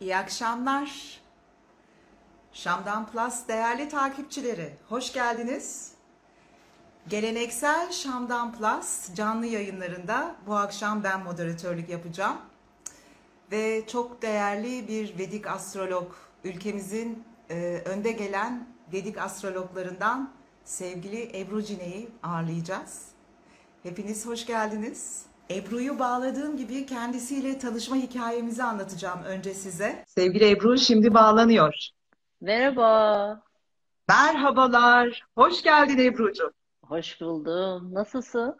İyi akşamlar. Şam'dan Plus değerli takipçileri, hoş geldiniz. Geleneksel Şam'dan Plus canlı yayınlarında bu akşam ben moderatörlük yapacağım. Ve çok değerli bir Vedik astrolog, ülkemizin e, önde gelen Vedik astrologlarından sevgili Ebru Cine'yi ağırlayacağız. Hepiniz hoş geldiniz. Ebru'yu bağladığım gibi kendisiyle tanışma hikayemizi anlatacağım önce size. Sevgili Ebru şimdi bağlanıyor. Merhaba, Merhabalar, hoş geldin Ebru'cum. hoş buldum. Nasılsın?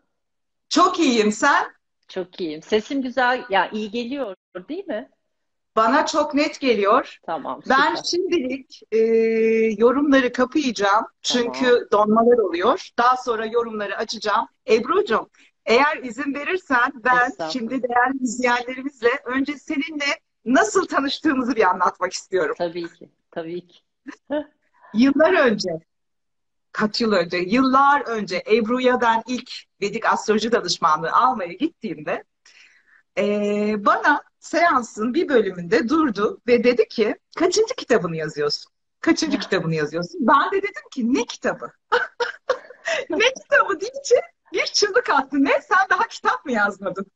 Çok iyiyim sen? Çok iyiyim. Sesim güzel, ya iyi geliyor, değil mi? Bana çok net geliyor. Tamam, Ben süper. şimdilik e, yorumları kapayacağım Tamam, çünkü donmalar oluyor. Daha sonra yorumları açacağım. Ebru'cum eğer izin verirsen ben şimdi değerli izleyenlerimizle önce seninle nasıl tanıştığımızı bir anlatmak istiyorum. Tabii ki, tabii ki. Yıllar önce, kaç yıl önce, yıllar önce Ebru'ya ben ilk Vedik astroloji danışmanlığı almaya gittiğimde e, bana seansın bir bölümünde durdu ve dedi ki kaçıncı kitabını yazıyorsun? Kaçıncı kitabını yazıyorsun? Ben de dedim ki ne kitabı? Ne kitabı deyince bir çığlık attı. Ne? Sen daha kitap mı yazmadın?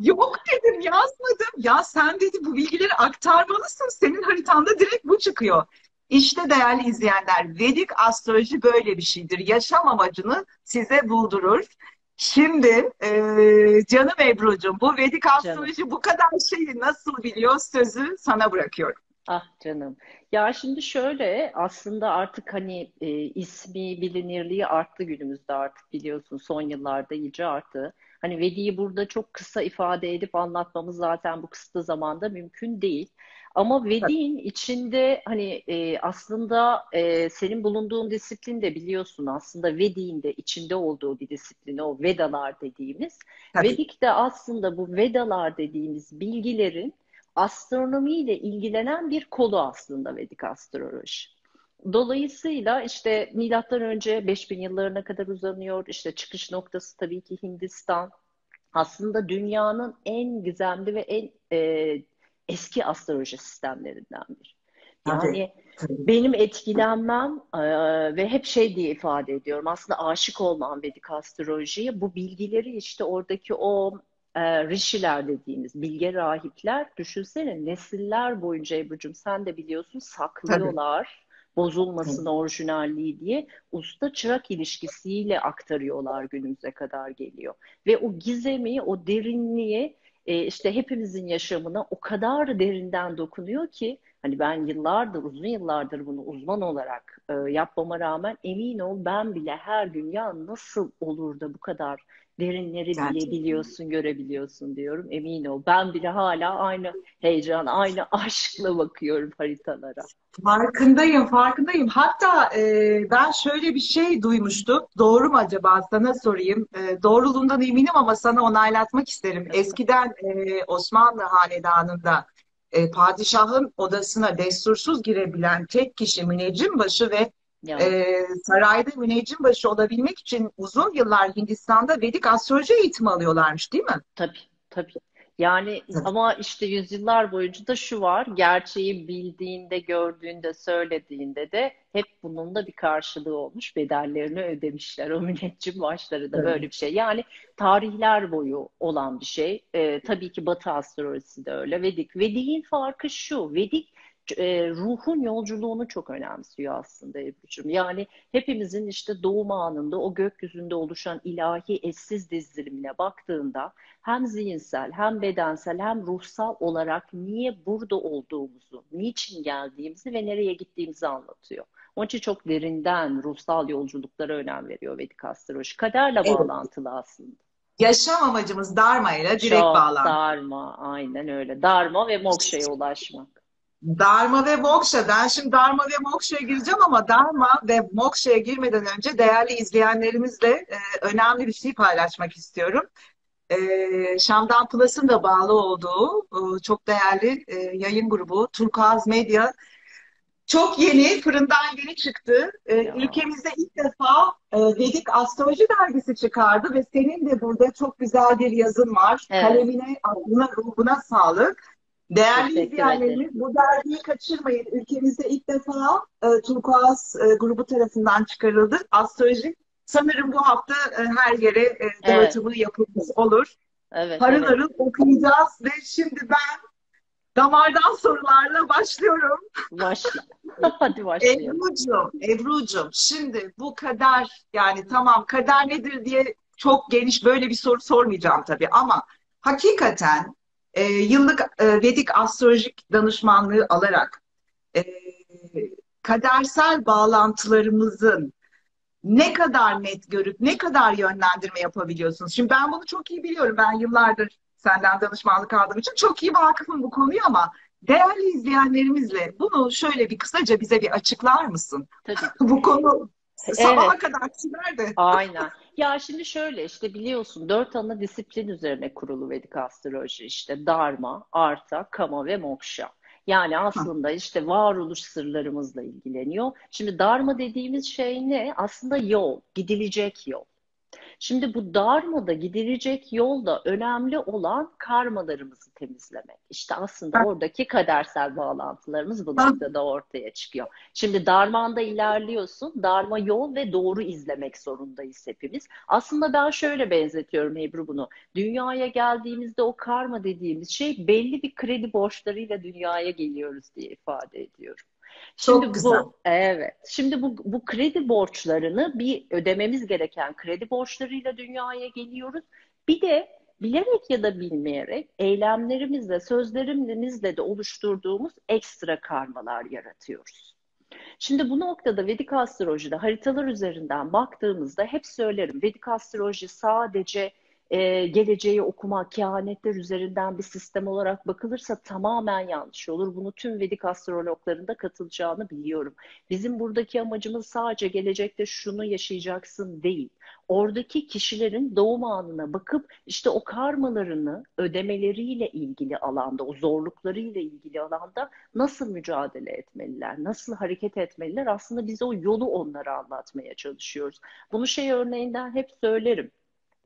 Yok dedim yazmadım. Ya sen dedi bu bilgileri aktarmalısın. Senin haritanda direkt bu çıkıyor. İşte değerli izleyenler, Vedik astroloji böyle bir şeydir. Yaşam amacını size buldurur. Şimdi e, canım Ebru'cum bu Vedik Canım. astroloji bu kadar şeyi nasıl biliyor sözü sana bırakıyorum. Ah canım. Ya şimdi şöyle aslında artık hani e, ismi bilinirliği arttı günümüzde artık biliyorsun son yıllarda iyice arttı. Hani Vedi'yi burada çok kısa ifade edip anlatmamız zaten bu kısıtlı zamanda mümkün değil. Ama Vedi'nin içinde hani e, aslında e, senin bulunduğun disiplin de biliyorsun aslında Vedi'nin de içinde olduğu bir disiplin o Vedalar dediğimiz. Tabii. Vedik de aslında bu Vedalar dediğimiz bilgilerin astronomiyle ilgilenen bir kolu aslında Vedik astroloji. Dolayısıyla işte milattan önce 5000 yıllarına kadar uzanıyor. İşte çıkış noktası tabii ki Hindistan. Aslında dünyanın en gizemli ve en e, eski astroloji sistemlerinden biri. Yani Tabii. benim etkilenmem e, ve hep şey diye ifade ediyorum. Aslında aşık olmam Vedik astrolojiye. Bu bilgileri işte oradaki o e, rişiler dediğimiz bilge rahipler düşünsene nesiller boyunca Ebru'cum sen de biliyorsun Tabii. saklıyorlar bozulmasın Tabii. orijinalliği diye usta çırak ilişkisiyle aktarıyorlar günümüze kadar geliyor. Ve o gizemi, o derinliği e, işte hepimizin yaşamına o kadar derinden dokunuyor ki hani ben yıllardır, uzun yıllardır bunu uzman olarak e, yapmama rağmen emin ol ben bile her gün ya nasıl olur da bu kadar derinleri Gerçekten. bilebiliyorsun, görebiliyorsun diyorum. Emin ol. Ben bile hala aynı heyecan, aynı aşkla bakıyorum haritalara. Farkındayım, farkındayım. Hatta e, ben şöyle bir şey duymuştum. Doğru mu acaba? Sana sorayım. E, doğruluğundan eminim ama sana onaylatmak isterim. Eskiden e, Osmanlı Hanedanı'nda e, padişahın odasına destursuz girebilen tek kişi müneccimbaşı ve Ya e, sarayda müneccimbaşı olabilmek için uzun yıllar Hindistan'da Vedik astroloji eğitimi alıyorlarmış, değil mi? tabii, tabii. Yani Tabii. ama işte yüzyıllar boyunca da şu var, gerçeği bildiğinde, gördüğünde, söylediğinde de hep bunun da bir karşılığı olmuş, bedellerini ödemişler. O müneccim başları da Evet. böyle bir şey. Yani tarihler boyu olan bir şey. Ee, tabii ki Batı astrolojisi de öyle. Vedik. Vedik'in farkı şu, Vedik e, ruhun yolculuğunu çok önemsiyor aslında Ebru'cum. Yani hepimizin işte doğum anında o gökyüzünde oluşan ilahi eşsiz dizilimine baktığında hem zihinsel, hem bedensel, hem ruhsal olarak niye burada olduğumuzu, niçin geldiğimizi ve nereye gittiğimizi anlatıyor. Onun için çok derinden ruhsal yolculuklara önem veriyor Vedik astroloji. Kaderle Evet. bağlantılı aslında. Yaşam amacımız Dharma ile direkt Çok bağlantılı. Dharma, aynen öyle. Dharma ve moksha'ya ulaşmak. Dharma ve Moksha. Ben şimdi Dharma ve Moksha'ya gireceğim ama Dharma ve Moksha'ya girmeden önce değerli izleyenlerimizle e, önemli bir şey paylaşmak istiyorum. E, Şam'dan Plus'ın da bağlı olduğu e, çok değerli e, yayın grubu Turkuaz Medya çok yeni, fırından yeni çıktı. E, Ya. ülkemizde ilk defa e, Vedik Astroloji dergisi çıkardı ve senin de burada çok güzel bir yazın var. Evet. Kalemine, aklına, ruhuna sağlık. Değerli Teşekkür izleyenlerimiz bu dergiyi kaçırmayın. Ülkemizde ilk defa e, Turkuaz e, grubu tarafından çıkarıldı. Astroloji sanırım bu hafta e, her yere e, dağıtımı yapılmış olur. Evet, Harıl evet. okuyacağız ve şimdi ben damardan sorularla başlıyorum. Başla. Hadi başlayalım. Ebru'cum, Ebru'cum şimdi bu kader yani tamam kader nedir diye çok geniş böyle bir soru sormayacağım tabii ama hakikaten e, yıllık e, Vedik astrolojik danışmanlığı alarak e, kadersel bağlantılarımızın ne kadar net görüp ne kadar yönlendirme yapabiliyorsunuz? Şimdi ben bunu çok iyi biliyorum. Ben yıllardır senden danışmanlık aldığım için çok iyi vakıfım bu konuya ama değerli izleyenlerimizle bunu şöyle bir kısaca bize bir açıklar mısın? Tabii. Bu konu sabaha Evet. kadar sürer de. Aynen. Ya şimdi şöyle işte biliyorsun dört ana disiplin üzerine kurulu Vedik astroloji işte Dharma, Artha, Kama ve Moksha. Yani aslında işte varoluş sırlarımızla ilgileniyor. Şimdi Dharma dediğimiz şey ne? Aslında yol, gidilecek yol. Şimdi bu Dharma'da gidilecek yolda önemli olan karmalarımızı temizlemek. İşte aslında oradaki kadersel bağlantılarımız bu noktada ortaya çıkıyor. Şimdi Dharma'nda ilerliyorsun. Dharma yol ve doğru izlemek zorundayız hepimiz. Aslında ben şöyle benzetiyorum Ebru bunu. Dünyaya geldiğimizde o karma dediğimiz şey belli bir kredi borçlarıyla dünyaya geliyoruz diye ifade ediyorum. Çok Şimdi güzel. bu evet. Şimdi bu bu kredi borçlarını bir ödememiz gereken kredi borçlarıyla dünyaya geliyoruz. Bir de bilerek ya da bilmeyerek eylemlerimizle, sözlerimizle de oluşturduğumuz ekstra karmalar yaratıyoruz. Şimdi bu noktada Vedik astrolojide haritalar üzerinden baktığımızda hep söylerim. Vedik astroloji sadece e, geleceği okumak, kehanetler üzerinden bir sistem olarak bakılırsa tamamen yanlış olur. Bunu tüm Vedik astrologların da katılacağını biliyorum. Bizim buradaki amacımız sadece gelecekte şunu yaşayacaksın değil. Oradaki kişilerin doğum anına bakıp işte o karmalarını ödemeleriyle ilgili alanda, o zorluklarıyla ilgili alanda nasıl mücadele etmeliler, nasıl hareket etmeliler? Aslında biz o yolu onlara anlatmaya çalışıyoruz. Bunu şey örneğinden hep söylerim.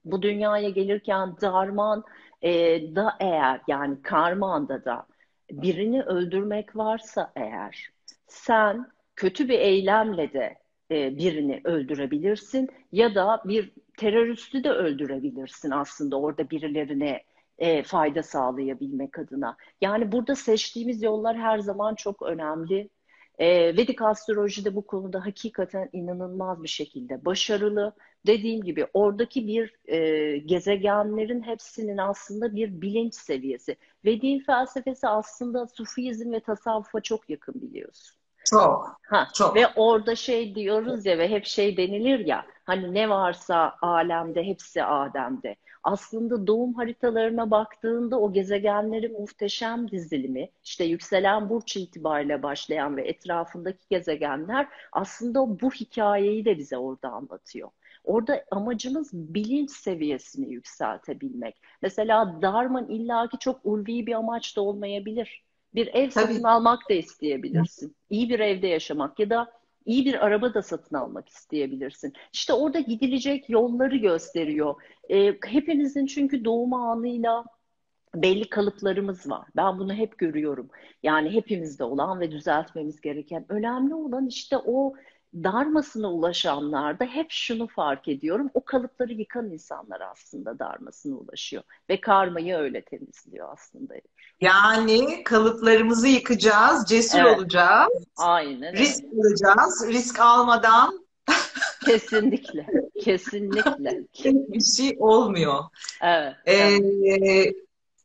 Bu dünyaya gelirken Darman e, da eğer yani Karman'da da birini öldürmek varsa eğer sen kötü bir eylemle de e, birini öldürebilirsin ya da bir teröristi de öldürebilirsin aslında orada birilerine e, fayda sağlayabilmek adına. Yani burada seçtiğimiz yollar her zaman çok önemli. E, Vedik astroloji de bu konuda hakikaten inanılmaz bir şekilde başarılı. Dediğim gibi oradaki bir e, gezegenlerin hepsinin aslında bir bilinç seviyesi. Vedik'in felsefesi aslında Sufizm ve tasavvufa çok yakın biliyorsun. Çok, Ha, çok. ve orada şey diyoruz ya ve hep şey denilir ya hani ne varsa alemde hepsi Adem'de. Aslında doğum haritalarına baktığında o gezegenlerin muhteşem dizilimi işte yükselen burç itibariyle başlayan ve etrafındaki gezegenler aslında bu hikayeyi de bize orada anlatıyor. Orada amacımız bilinç seviyesini yükseltebilmek. Mesela Dharman illaki çok ulvi bir amaç da olmayabilir. Bir ev Tabii. satın almak da isteyebilirsin. İyi bir evde yaşamak ya da iyi bir araba da satın almak isteyebilirsin. İşte orada gidilecek yolları gösteriyor. Ee, hepimizin çünkü doğum anıyla belli kalıplarımız var. Ben bunu hep görüyorum. Yani hepimizde olan ve düzeltmemiz gereken. Önemli olan işte o darmasına ulaşanlarda hep şunu fark ediyorum. O kalıpları yıkan insanlar aslında darmasına ulaşıyor. Ve karmayı öyle temizliyor aslında. Yani kalıplarımızı yıkacağız, cesur Evet. olacağız, Aynen risk alacağız. Risk almadan Kesinlikle. Kesinlikle. bir şey olmuyor. Evet. Ee, evet.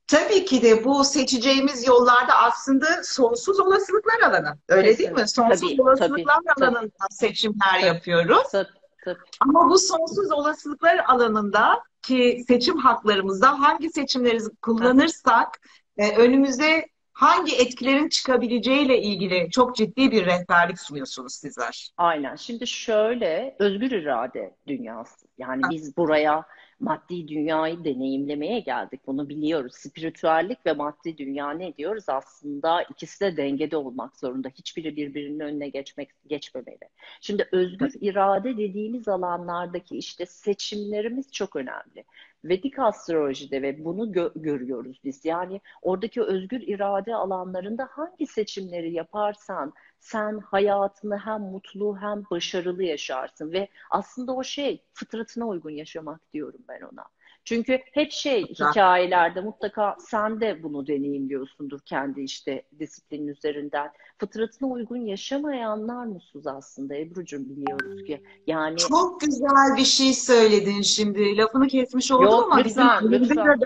Tabii ki de bu seçeceğimiz yollarda aslında sonsuz olasılıklar alanı. Öyle değil mi? Kesinlikle. Sonsuz Tabii, olasılıklar tabii, alanında seçimler Tabii. yapıyoruz. Tabii, tabii. Ama bu sonsuz olasılıklar alanında ki seçim haklarımızda hangi seçimleri kullanırsak e, önümüze hangi etkilerin çıkabileceğiyle ilgili çok ciddi bir rehberlik sunuyorsunuz sizler. Aynen. Şimdi şöyle özgür irade dünyası. Yani biz buraya maddi dünyayı deneyimlemeye geldik. Bunu biliyoruz. Spiritüellik ve maddi dünya ne diyoruz? Aslında ikisi de dengede olmak zorunda. Hiçbiri birbirinin önüne geçmek geçmemeli. Şimdi özgür irade dediğimiz alanlardaki işte seçimlerimiz çok önemli. Vedik astrolojide ve bunu gö görüyoruz biz. Yani oradaki özgür irade alanlarında hangi seçimleri yaparsan sen hayatını hem mutlu hem başarılı yaşarsın ve aslında o şey fıtratına uygun yaşamak diyorum ben ona. Çünkü hep şey hikayelerde mutlaka sen de bunu deneyimliyorsundur kendi işte disiplinin üzerinden. Fıtratına uygun yaşamayanlar mutsuz aslında Ebru'cum biliyoruz ki. Yani Çok güzel bir şey söyledin şimdi. Lafını kesmiş oldum Yok, ama bizim lütfen, lütfen.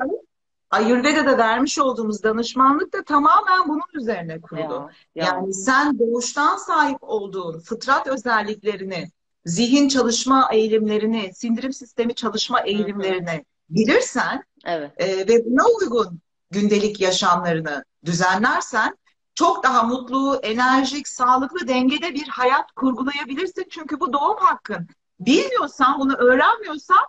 Ayurveda'da, vermiş olduğumuz danışmanlık da tamamen bunun üzerine kurulu. ya, ya. Yani sen doğuştan sahip olduğun fıtrat özelliklerini, zihin çalışma eğilimlerini, sindirim sistemi çalışma eğilimlerini bilirsen Evet. e, ve buna uygun gündelik yaşamlarını düzenlersen çok daha mutlu, enerjik, sağlıklı, dengede bir hayat kurgulayabilirsin. Çünkü bu doğum hakkın. Bilmiyorsan, bunu öğrenmiyorsan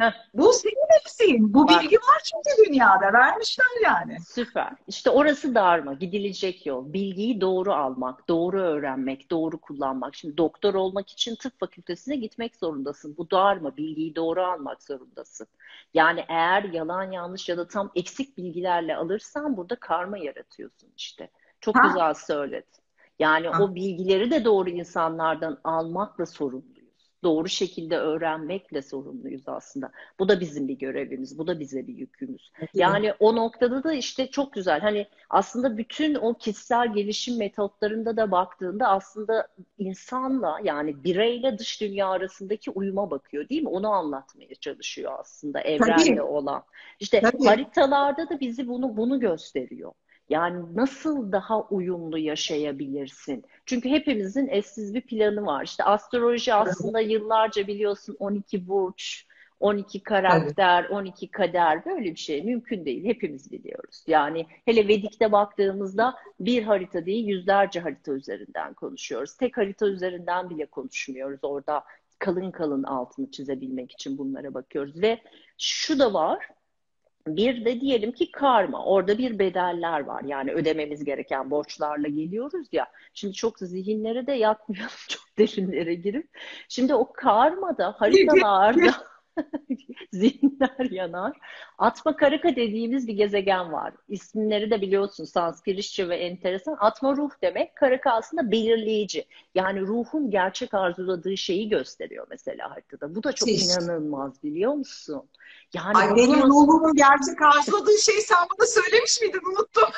Heh. bu senin eksiğin. Bu Bak. bilgi var çünkü dünyada. Vermişler yani. Süper. İşte orası darma, gidilecek yol. Bilgiyi doğru almak, doğru öğrenmek, doğru kullanmak. Şimdi doktor olmak için tıp fakültesine gitmek zorundasın. Bu darma, bilgiyi doğru almak zorundasın. Yani eğer yalan yanlış ya da tam eksik bilgilerle alırsan burada karma yaratıyorsun işte. Çok Ha. güzel söyledin. Yani Ha. o bilgileri de doğru insanlardan almakla sorumluyuz. Doğru şekilde öğrenmekle sorumluyuz aslında. Bu da bizim bir görevimiz, bu da bize bir yükümüz. Yani o noktada da işte çok güzel. Hani aslında bütün o kişisel gelişim metotlarında da baktığında aslında insanla yani bireyle dış dünya arasındaki uyuma bakıyor değil mi? Onu anlatmaya çalışıyor aslında evrenle Tabii. olan. İşte Tabii. haritalarda da bizi bunu bunu gösteriyor. Yani nasıl daha uyumlu yaşayabilirsin? Çünkü hepimizin eşsiz bir planı var. İşte astroloji aslında yıllarca biliyorsun 12 burç, 12 karakter, 12 kader böyle bir şey mümkün değil. Hepimiz biliyoruz. Yani hele Vedik'te baktığımızda bir harita değil yüzlerce harita üzerinden konuşuyoruz. Tek harita üzerinden bile konuşmuyoruz. Orada kalın kalın altını çizebilmek için bunlara bakıyoruz. Ve şu da var. Bir de diyelim ki karma. Orada bir bedeller var. Yani ödememiz gereken borçlarla geliyoruz ya. Şimdi çok zihinlere de yatmayalım çok derinlere girip. Şimdi o karmada haritalarda zihinler yanar. Atma Karaka dediğimiz bir gezegen var. İsimleri de biliyorsun Sanskritçe ve enteresan. Atma ruh demek. Karaka aslında belirleyici. Yani ruhun gerçek arzuladığı şeyi gösteriyor mesela haritada. Bu da çok Müthiş. inanılmaz biliyor musun? Yani Ay benim bakıyorsun- ruhumun gerçek arzuladığı şeyi sen bana söylemiş miydin? Unuttum.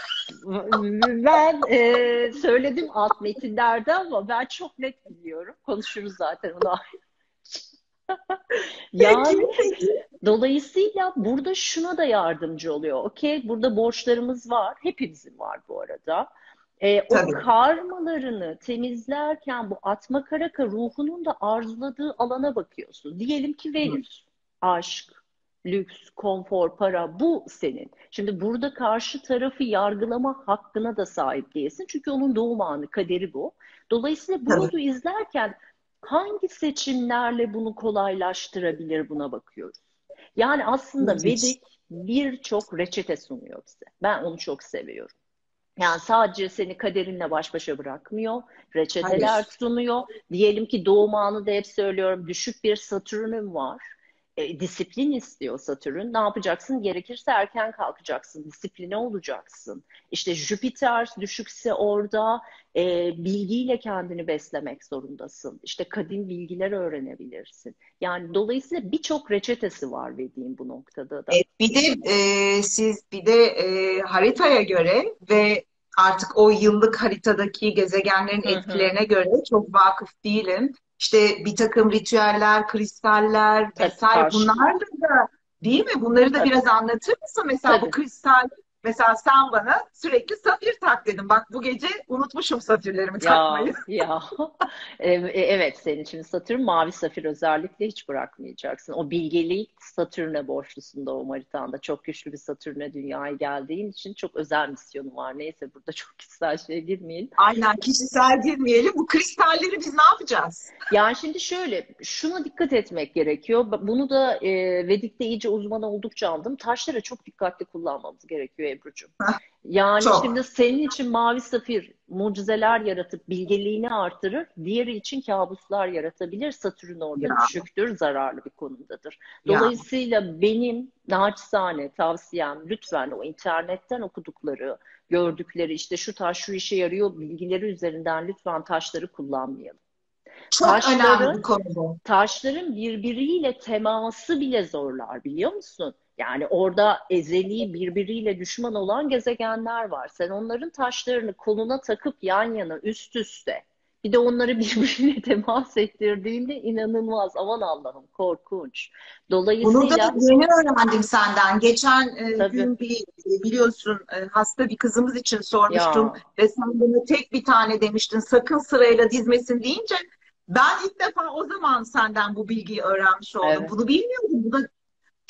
Ben e, söyledim alt metinlerde ama ben çok net biliyorum. Konuşuruz zaten onu. Yani dolayısıyla burada şuna da yardımcı oluyor. Okey, burada borçlarımız var. Hepimizin var bu arada. E, o Tabii. karmalarını temizlerken bu atma karaka ruhunun da arzuladığı alana bakıyorsun. Diyelim ki Venüs, aşk, lüks, konfor, para bu senin. Şimdi burada karşı tarafı yargılama hakkına da sahip değilsin. Çünkü onun doğum anı, kaderi bu. Dolayısıyla bunu izlerken hangi seçimlerle bunu kolaylaştırabilir buna bakıyoruz. Yani aslında. Vedik birçok reçete sunuyor bize. Ben onu çok seviyorum. Yani sadece seni kaderinle baş başa bırakmıyor. Reçeteler Hayır. sunuyor. Diyelim ki doğum anı da hep söylüyorum düşük bir Satürn'ün var. E, disiplin istiyor Satürn. Ne yapacaksın? Gerekirse erken kalkacaksın. Disipline olacaksın. İşte Jüpiter düşükse orada e, bilgiyle kendini beslemek zorundasın. İşte kadim bilgiler öğrenebilirsin. Yani dolayısıyla birçok reçetesi var dediğim bu noktada da. E, bir de e, siz bir de e, haritaya göre ve artık o yıllık haritadaki gezegenlerin Hı hı. etkilerine göre çok vakıf değilim. İşte bir takım ritüeller, kristaller vesaire bunlar da değil mi? Bunları da Tabii. biraz anlatır mısın? Mesela Tabii. bu kristal mesela sen bana sürekli safir tak dedin. Bak bu gece unutmuşum safirlerimi Ya takmayı. ya E, e, evet senin için Satürn mavi safir özellikle hiç bırakmayacaksın. O bilgeliği Satürn'e borçlusun doğum haritanda. Çok güçlü bir Satürn'e dünyaya geldiğin için çok özel misyonu var. Neyse burada çok kişisel şeye girmeyelim. Aynen kişisel girmeyelim. Bu kristalleri biz ne yapacağız? Yani şimdi şöyle, şuna dikkat etmek gerekiyor. Bunu da e, Vedik'te iyice uzman oldukça aldım. Taşları çok dikkatli kullanmamız gerekiyor Ebru'cum. Yani çok. şimdi senin için mavi safir mucizeler yaratıp bilgeliğini artırır. Diğeri için kabuslar yaratabilir. Satürn orada Ya. düşüktür, zararlı bir konumdadır. Ya. Dolayısıyla benim naçizane tavsiyem lütfen o internetten okudukları, gördükleri işte şu taş şu işe yarıyor bilgileri üzerinden lütfen taşları kullanmayalım. Çok Taşları- önemli bir konu bu. Taşların birbiriyle teması bile zorlar biliyor musun? Yani orada ezeli birbiriyle düşman olan gezegenler var. Sen onların taşlarını koluna takıp yan yana üst üste bir de onları birbirine temas ettirdiğinde inanılmaz aman Allah'ım korkunç. Bunu da Dolayısıyla yeni öğrendim senden. Geçen e, Tabii. gün bir e, biliyorsun e, hasta bir kızımız için sormuştum ya ve sen bana tek bir tane demiştin. Sakın sırayla dizmesin deyince ben ilk defa o zaman senden bu bilgiyi öğrenmiş oldum. Evet. Bunu bilmiyordum. Bu da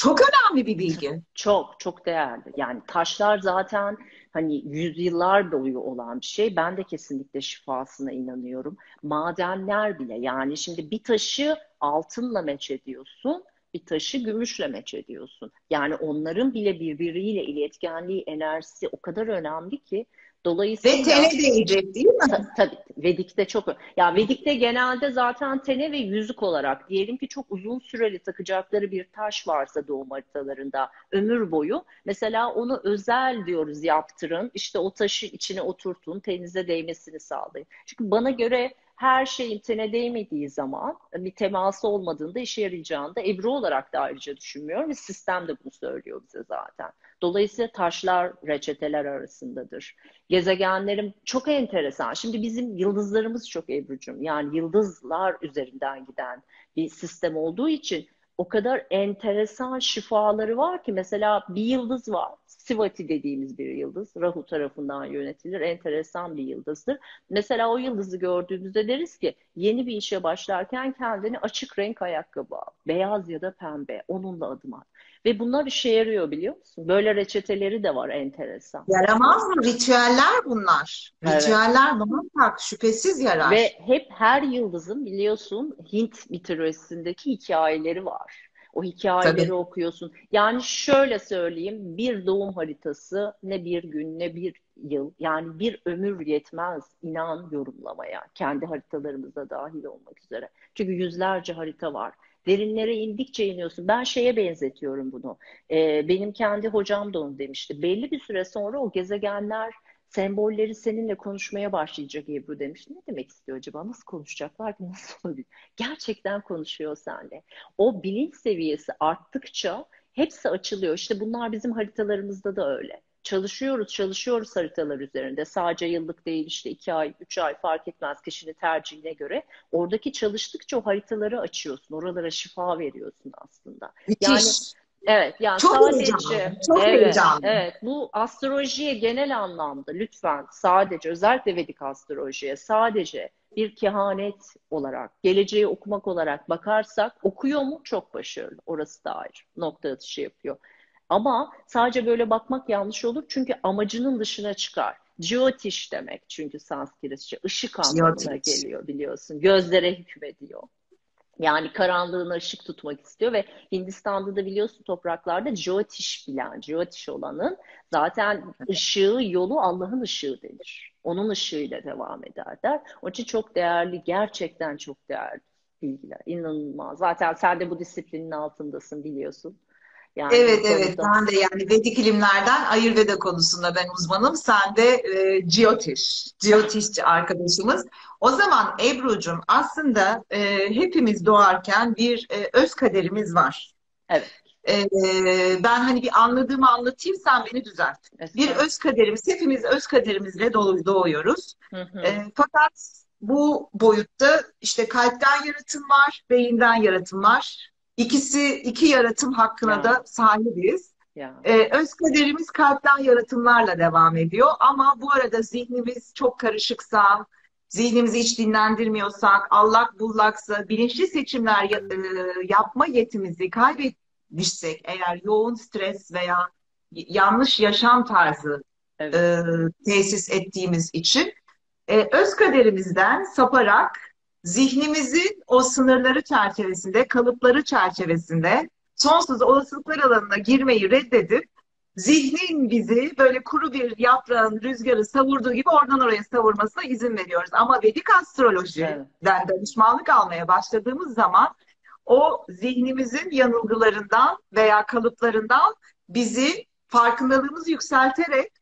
çok önemli bir bilgi. Çok çok değerli. Yani taşlar zaten hani yüzyıllar boyu olan bir şey. Ben de kesinlikle şifasına inanıyorum. Madenler bile yani şimdi bir taşı altınla meç ediyorsun, bir taşı gümüşle meç ediyorsun. Yani onların bile birbiriyle iletkenliği, enerjisi o kadar önemli ki Ve dolayısıyla tene değecek değil mi? Ta- Tabii Vedik'te çok ya Vedik'te genelde zaten tene ve yüzük olarak diyelim ki çok uzun süreli takacakları bir taş varsa doğum haritalarında ömür boyu mesela onu özel diyoruz yaptırın işte o taşı içine oturtun tenize değmesini sağlayın. Çünkü bana göre her şeyin tene değmediği zaman bir teması olmadığında işe yarayacağını da Ebru olarak da ayrıca düşünmüyorum ve sistem de bunu söylüyor bize zaten. Dolayısıyla taşlar reçeteler arasındadır. Gezegenlerim çok enteresan. Şimdi bizim yıldızlarımız çok Ebru'cum. Yani yıldızlar üzerinden giden bir sistem olduğu için o kadar enteresan şifaları var ki mesela bir yıldız var. Sivati dediğimiz bir yıldız. Rahu tarafından yönetilir. Enteresan bir yıldızdır. Mesela o yıldızı gördüğümüzde deriz ki yeni bir işe başlarken kendini açık renk ayakkabı al. Beyaz ya da pembe. Onunla adım at. Ve bunlar işe yarıyor biliyor musun? Böyle reçeteleri de var enteresan. Yaramaz mı? Ritüeller bunlar. Evet. Ritüeller muhakkak şüphesiz yarar. Ve hep her yıldızın biliyorsun Hint mitolojisindeki hikayeleri var. O hikayeleri Tabii. okuyorsun. Yani şöyle söyleyeyim, bir doğum haritası ne bir gün ne bir yıl, yani bir ömür yetmez inan yorumlamaya. Kendi haritalarımıza dahil olmak üzere. Çünkü yüzlerce harita var. Derinlere indikçe iniyorsun. Ben şeye benzetiyorum bunu. Ee, benim kendi hocam da onu demişti. Belli bir süre sonra o gezegenler sembolleri seninle konuşmaya başlayacak Ebru demiş. Ne demek istiyor acaba? Nasıl konuşacaklar ki? Nasıl olabilir? Gerçekten konuşuyor seninle. O bilinç seviyesi arttıkça hepsi açılıyor. İşte bunlar bizim haritalarımızda da öyle. Çalışıyoruz, çalışıyoruz haritalar üzerinde. Sadece yıllık değil işte iki ay, üç ay fark etmez kişinin tercihine göre. Oradaki çalıştıkça o haritaları açıyorsun. Oralara şifa veriyorsun aslında. Müthiş. Yani Evet, yani Çok sadece heyecanlı, çok evet, heyecanlı. evet bu astrolojiye genel anlamda lütfen sadece özellikle Vedik astrolojiye sadece bir kehanet olarak, geleceği okumak olarak bakarsak okuyor mu? Çok başarılı. Orası da ayrı. Nokta atışı yapıyor. Ama sadece böyle bakmak yanlış olur çünkü amacının dışına çıkar. Jyotish demek çünkü Sanskritçe ışık anlamına geliyor biliyorsun. Gözlere hükmediyor. Yani karanlığına ışık tutmak istiyor ve Hindistan'da da biliyorsun topraklarda Jyotish bilen, Jyotish olanın zaten ışığı, yolu Allah'ın ışığı denir. Onun ışığıyla devam ederler. Onun için çok değerli, gerçekten çok değerli bilgiler. İnanılmaz. Zaten sen de bu disiplinin altındasın biliyorsun. Yani Evet evet ben de yani Vedik ilimlerden Ayurveda konusunda ben uzmanım. Sen de e, Jyotish, Jyotishçi arkadaşımız. O zaman Ebru'cum aslında e, hepimiz doğarken bir e, öz kaderimiz var. Evet. E, ben hani bir anladığımı anlatayım sen beni düzelt. Bir Estağfurullah. öz kaderimiz, hepimiz öz kaderimizle doğ- doğuyoruz. Hı hı. E, fakat bu boyutta işte kalpten yaratım var, beyinden yaratım var. İkisi, iki yaratım hakkına Ya. da sahibiz. Ya. Ee, öz kaderimiz kalpten yaratımlarla devam ediyor. Ama bu arada zihnimiz çok karışıksa, zihnimizi hiç dinlendirmiyorsak, allak bullaksa, bilinçli seçimler e, yapma yetimizi kaybetmişsek, eğer yoğun stres veya yanlış yaşam tarzı Evet. e, tesis ettiğimiz için e, öz kaderimizden saparak zihnimizin o sınırları çerçevesinde, kalıpları çerçevesinde sonsuz olasılıklar alanına girmeyi reddedip zihnin bizi böyle kuru bir yaprağın rüzgarı savurduğu gibi oradan oraya savurmasına izin veriyoruz. Ama Vedik astrolojiden Evet. danışmanlık almaya başladığımız zaman o zihnimizin yanılgılarından veya kalıplarından bizi farkındalığımızı yükselterek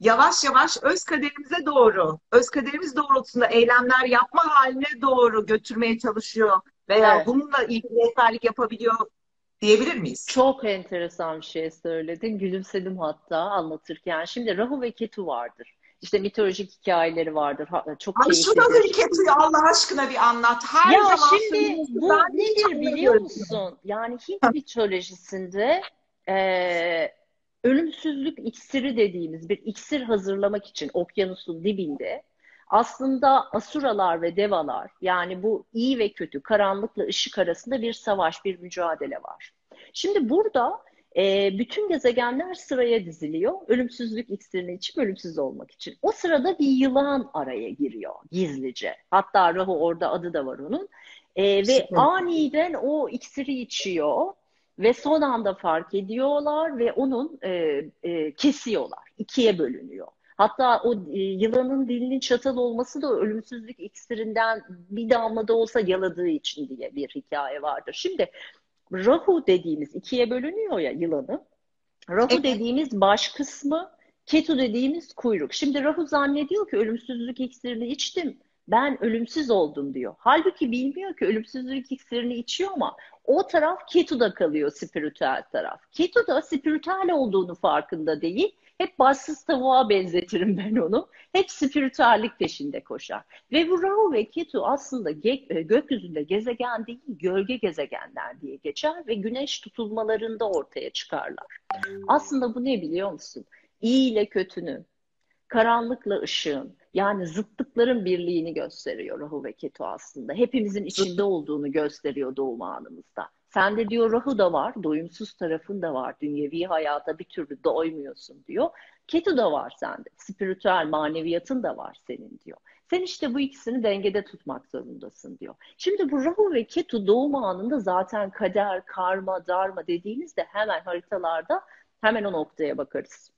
yavaş yavaş öz kaderimize doğru, öz kaderimiz doğrultusunda eylemler yapma haline doğru götürmeye çalışıyor veya Evet. bununla ilgili rehberlik yapabiliyor diyebilir miyiz? Çok enteresan bir şey söyledin. Gülümsedim hatta anlatırken. Şimdi Rahu ve Ketu vardır. İşte mitolojik hikayeleri vardır. Çok Ay şu da keyiflidir. ülketiyor Allah aşkına bir anlat. Her Ya zaman şimdi bu nedir biliyor musun? Yani Hint mitolojisinde eee, ölümsüzlük iksiri dediğimiz bir iksir hazırlamak için okyanusun dibinde aslında asuralar ve devalar yani bu iyi ve kötü, karanlıkla ışık arasında bir savaş, bir mücadele var. Şimdi burada e, bütün gezegenler sıraya diziliyor. Ölümsüzlük iksirini içip ölümsüz olmak için. O sırada bir yılan araya giriyor gizlice. Hatta Rahu orada adı da var onun. E, ve Süper. aniden o iksiri içiyor ve son anda fark ediyorlar ve onun e, e, kesiyorlar. ikiye bölünüyor. Hatta o e, yılanın dilinin çatal olması da ölümsüzlük iksirinden bir damla da olsa yaladığı için diye bir hikaye vardır. Şimdi Rahu dediğimiz ikiye bölünüyor ya yılanı. Rahu Evet. dediğimiz baş kısmı, Ketu dediğimiz kuyruk. Şimdi Rahu zannediyor ki ölümsüzlük iksirini içtim. Ben ölümsüz oldum diyor. Halbuki bilmiyor ki ölümsüzlük iksirini içiyor ama o taraf Ketu'da kalıyor spiritüel taraf. Ketu da spiritüel olduğunu farkında değil. Hep başsız tavuğa benzetirim ben onu. Hep spiritüellik peşinde koşar. Ve bu Rahu ve Ketu aslında e, gökyüzünde gezegen değil, gölge gezegenler diye geçer ve güneş tutulmalarında ortaya çıkarlar. Aslında bu ne biliyor musun? İyi ile kötünün, karanlıkla ışığın, yani zıtlıkların birliğini gösteriyor Rahu ve Ketu aslında. Hepimizin içinde olduğunu gösteriyor doğum anımızda. Sende diyor Rahu da var, doyumsuz tarafın da var. Dünyevi hayata bir türlü doymuyorsun diyor. Ketu da var sende. Spiritüel maneviyatın da var senin diyor. Sen işte bu ikisini dengede tutmak zorundasın diyor. Şimdi bu Rahu ve Ketu doğum anında zaten kader, karma, dharma dediğimizde hemen haritalarda hemen o noktaya bakarız.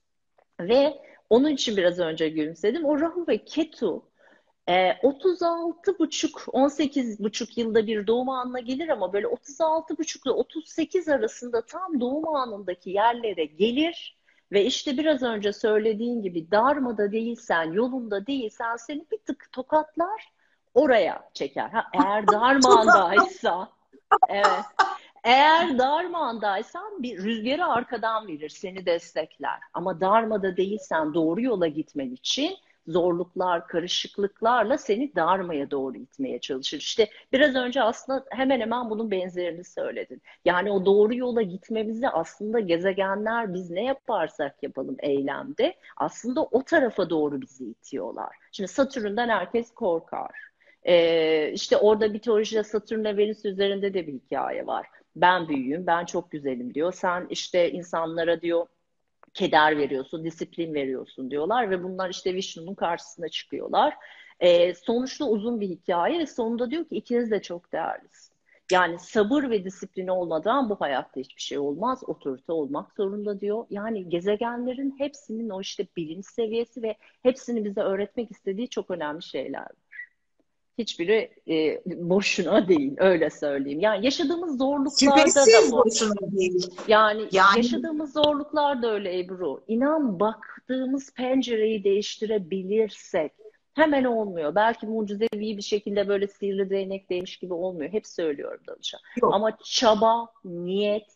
Ve onun için biraz önce gülümsedim. O Rahu ve Ketu e, 36 buçuk 18 buçuk yılda bir doğum anına gelir ama böyle 36 buçuk ile 38 arasında tam doğum anındaki yerlere gelir ve işte biraz önce söylediğin gibi darmada değilsen, yolunda değilsen seni bir tık tokatlar, oraya çeker. Ha, eğer darmandaysa, evet. Eğer darmandaysan bir rüzgarı arkadan verir, seni destekler. Ama darmada değilsen doğru yola gitmen için zorluklar, karışıklıklarla seni darmaya doğru itmeye çalışır. İşte biraz önce aslında hemen hemen bunun benzerini söyledin. Yani o doğru yola gitmemizi aslında gezegenler biz ne yaparsak yapalım eylemde aslında o tarafa doğru bizi itiyorlar. Şimdi Satürn'den herkes korkar. Ee, işte orada mitolojide Satürn ve Venüs üzerinde de bir hikaye var. Ben büyüğüm, ben çok güzelim diyor. Sen işte insanlara diyor keder veriyorsun, disiplin veriyorsun diyorlar ve bunlar işte Vishnu'nun karşısına çıkıyorlar. Ee, sonuçta uzun bir hikaye ve sonunda diyor ki ikiniz de çok değerlisiniz. Yani sabır ve disiplin olmadan bu hayatta hiçbir şey olmaz. Otorite olmak zorunda diyor. Yani gezegenlerin hepsinin o işte bilinç seviyesi ve hepsini bize öğretmek istediği çok önemli şeyler. Hiçbiri e, boşuna değil, öyle söyleyeyim. Yani yaşadığımız zorluklarda da Şüphesiz bu. boşuna değil. Yani, Yani- yaşadığımız zorluklar da öyle Ebru. İnan baktığımız pencereyi değiştirebilirsek hemen olmuyor. Belki mucizevi bir şekilde böyle sihirli değnekteymiş gibi olmuyor. Hep söylüyorum danışa. Yok. Ama çaba, niyet,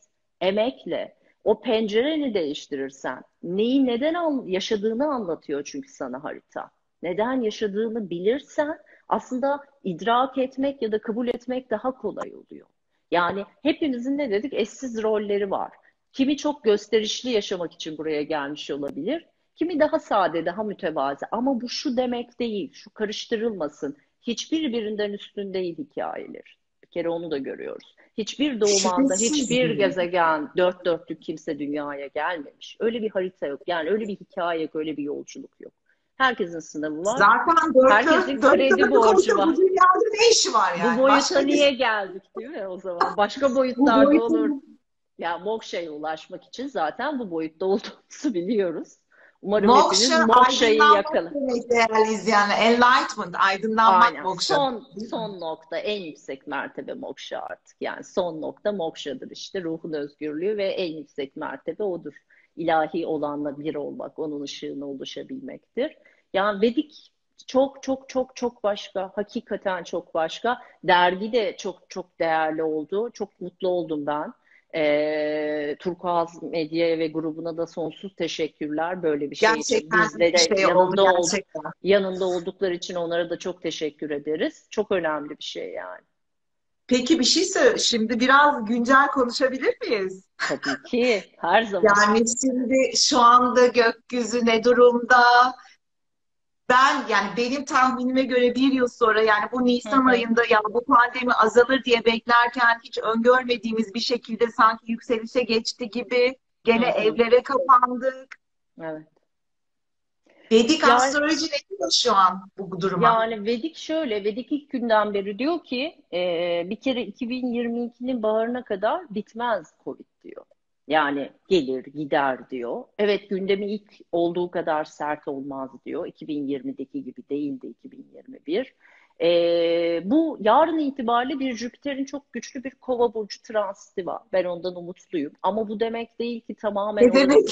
emekle o pencereni değiştirirsen neyi neden yaşadığını anlatıyor çünkü sana harita. Neden yaşadığını bilirsen aslında idrak etmek ya da kabul etmek daha kolay oluyor. Yani hepimizin ne dedik? Eşsiz rolleri var. Kimi çok gösterişli yaşamak için buraya gelmiş olabilir. Kimi daha sade, daha mütevazi. Ama bu şu demek değil, şu karıştırılmasın. Hiçbir birinden üstün değil hikayeler. Bir kere onu da görüyoruz. Hiçbir doğum anda, hiçbir gezegen dört dörtlük kimse dünyaya gelmemiş. Öyle bir harita yok. Yani öyle bir hikaye yok, öyle bir yolculuk yok. Herkesin sınavı var. Zaten dört Herkesin kredi borcu var. Bu dünyada ne işi var yani? Bu boyuta Başka bir- niye geldik değil mi o zaman? Başka boyutlarda boyutun- olur. Yani mokşaya ulaşmak için zaten bu boyutta olduğumuzu biliyoruz. Umarım Moksha, hepiniz mokşayı yakalar. değerli izleyenler. Enlightenment, aydınlanmak Aynen. moksha. Son son nokta en yüksek mertebe moksha artık. Yani son nokta mokşadır işte ruhun özgürlüğü ve en yüksek mertebe odur. İlahi olanla bir olmak, onun ışığına ulaşabilmektir. Yani Vedik çok çok çok çok başka. Hakikaten çok başka. Dergi de çok çok değerli oldu. Çok mutlu oldum ben. Ee, Turkuaz Medya ve grubuna da sonsuz teşekkürler böyle bir şey için. Gerçekten Bizlere bir şey oldu yanında oldu gerçekten. yanında oldukları için onlara da çok teşekkür ederiz. Çok önemli bir şey yani. Peki bir şey söyle. Şimdi biraz güncel konuşabilir miyiz? Tabii ki her zaman. Yani şimdi şu anda gökyüzü ne durumda? Ben yani benim tahminime göre bir yıl sonra yani bu Nisan ayında ya bu pandemi azalır diye beklerken hiç öngörmediğimiz bir şekilde sanki yükselişe geçti gibi gene evlere kapandık. Evet. Vedik Yani- astroloji ne diyor şu an bu duruma? Yani Vedik şöyle, Vedik ilk günden beri diyor ki e, bir kere 2022'nin baharına kadar bitmez Covid diyor. Yani gelir gider diyor. Evet gündemi ilk olduğu kadar sert olmaz diyor. 2020'deki gibi değildi 2021. E, bu yarın itibariyle bir Jüpiter'in çok güçlü bir Kova burcu transiti var. Ben ondan umutluyum. Ama bu demek değil ki tamamen Ne demek?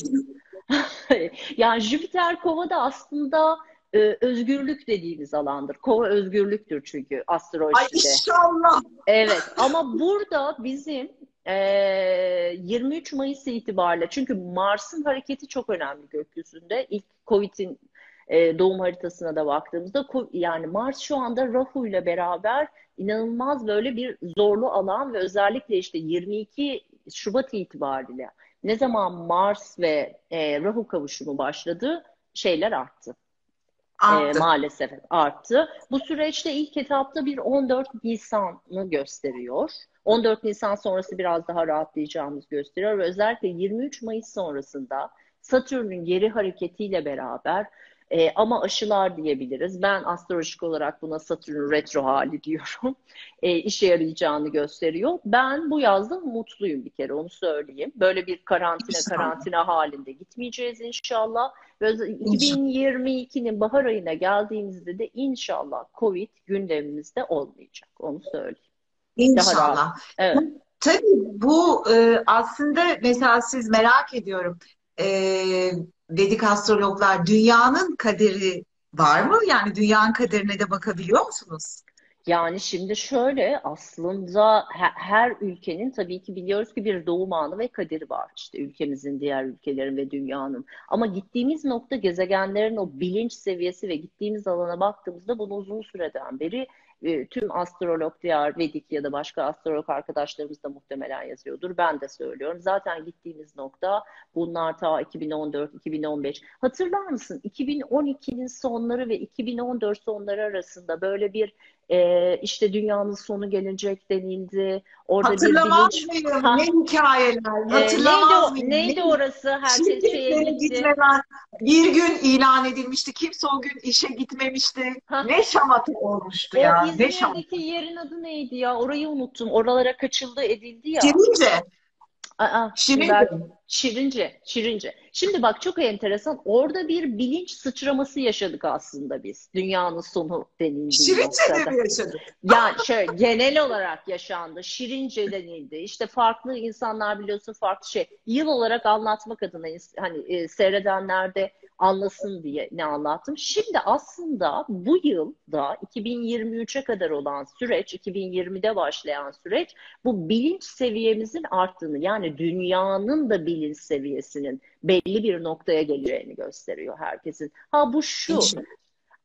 Yani Jüpiter Kova'da aslında e, özgürlük dediğimiz alandır. Kova özgürlüktür çünkü Ay astrolojide. inşallah. Evet ama burada bizim e, 23 Mayıs itibariyle çünkü Mars'ın hareketi çok önemli gökyüzünde. İlk Covid'in e, doğum haritasına da baktığımızda yani Mars şu anda Rahu ile beraber inanılmaz böyle bir zorlu alan ve özellikle işte 22 Şubat itibariyle ne zaman Mars ve e, Rahu kavuşumu başladı şeyler arttı. E, Arttı. maalesef arttı. Bu süreçte ilk etapta bir 14 Nisan'ı gösteriyor. 14 Nisan sonrası biraz daha rahatlayacağımız gösteriyor ve özellikle 23 Mayıs sonrasında Satürn'ün geri hareketiyle beraber e, ama aşılar diyebiliriz. Ben astrolojik olarak buna Satürn retro hali diyorum. E, işe yarayacağını gösteriyor. Ben bu yazda mutluyum bir kere onu söyleyeyim. Böyle bir karantina İnşallah. karantina halinde gitmeyeceğiz inşallah. Ve öz- İnşallah. 2022'nin bahar ayına geldiğimizde de inşallah Covid gündemimizde olmayacak. Onu söyleyeyim. İnşallah. Evet. Tabii bu e, aslında mesela siz merak ediyorum. E, Vedik astrologlar dünyanın kaderi var mı? Yani dünyanın kaderine de bakabiliyor musunuz? Yani şimdi şöyle aslında he- her ülkenin tabii ki biliyoruz ki bir doğum anı ve kaderi var. İşte ülkemizin, diğer ülkelerin ve dünyanın. Ama gittiğimiz nokta gezegenlerin o bilinç seviyesi ve gittiğimiz alana baktığımızda bunu uzun süreden beri e, tüm astrolog, diğer Vedik ya da başka astrolog arkadaşlarımız da muhtemelen yazıyordur. Ben de söylüyorum. Zaten gittiğimiz nokta bunlar ta 2014-2015. Hatırlar mısın? 2012'nin sonları ve 2014 sonları arasında böyle bir e, işte dünyanın sonu gelecek denildi. Orada bir Hatırlamaz bilinç. mıyım? Ha. Ne hikayeler? E, Hatırlamaz neydi, o- mıyım? neydi Ne- orası? Herkes şeye gitti. gitmeden bir gün ilan edilmişti. Kimse o gün işe gitmemişti. Ha. Ne şamata olmuştu O ya. Ne şamata. Yerin adı neydi ya? Orayı unuttum. Oralara kaçıldı edildi ya. Şirince. Aa, Şirince. ben- Şirince, Şirince. Şimdi bak çok enteresan. Orada bir bilinç sıçraması yaşadık aslında biz. Dünyanın sonu denildiği Şirince'de mi yaşadık? Yani şöyle genel olarak yaşandı. Şirince denildi. İşte farklı insanlar biliyorsun farklı şey. Yıl olarak anlatmak adına hani e, seyredenler de anlasın diye ne anlattım. Şimdi aslında bu yılda 2023'e kadar olan süreç, 2020'de başlayan süreç bu bilinç seviyemizin arttığını yani dünyanın da bilinç seviyesinin belli bir noktaya geleceğini gösteriyor herkesin. Ha bu şu.